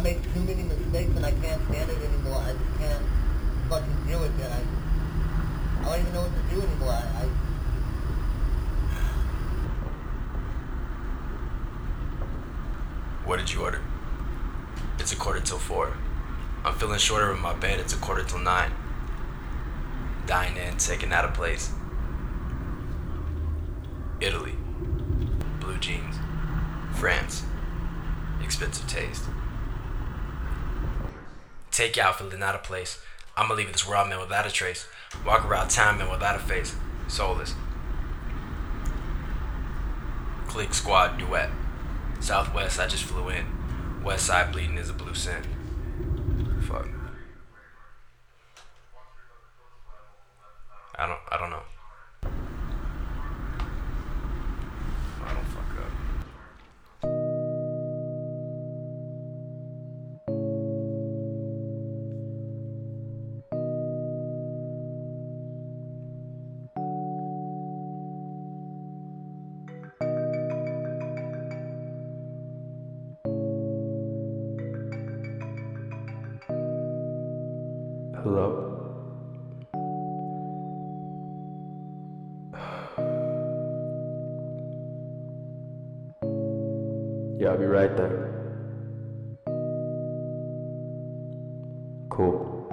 make too many mistakes and I can't stand it anymore. I just can't fucking deal with it. I, I don't even know what to do anymore. I, I What did you order? It's a quarter till four. I'm feeling shorter in my bed. It's a quarter till nine. Dine in, taking out of place. Italy. Blue jeans. France. Expensive taste. Take you out, feeling out of place. I'ma leave this world, man, without a trace. Walk around town, man, without a face. Soulless. Click squad duet. Southwest, I just flew in. West side bleeding is a blue sin. Fuck. Hello? Yeah, I'll be right there. Cool.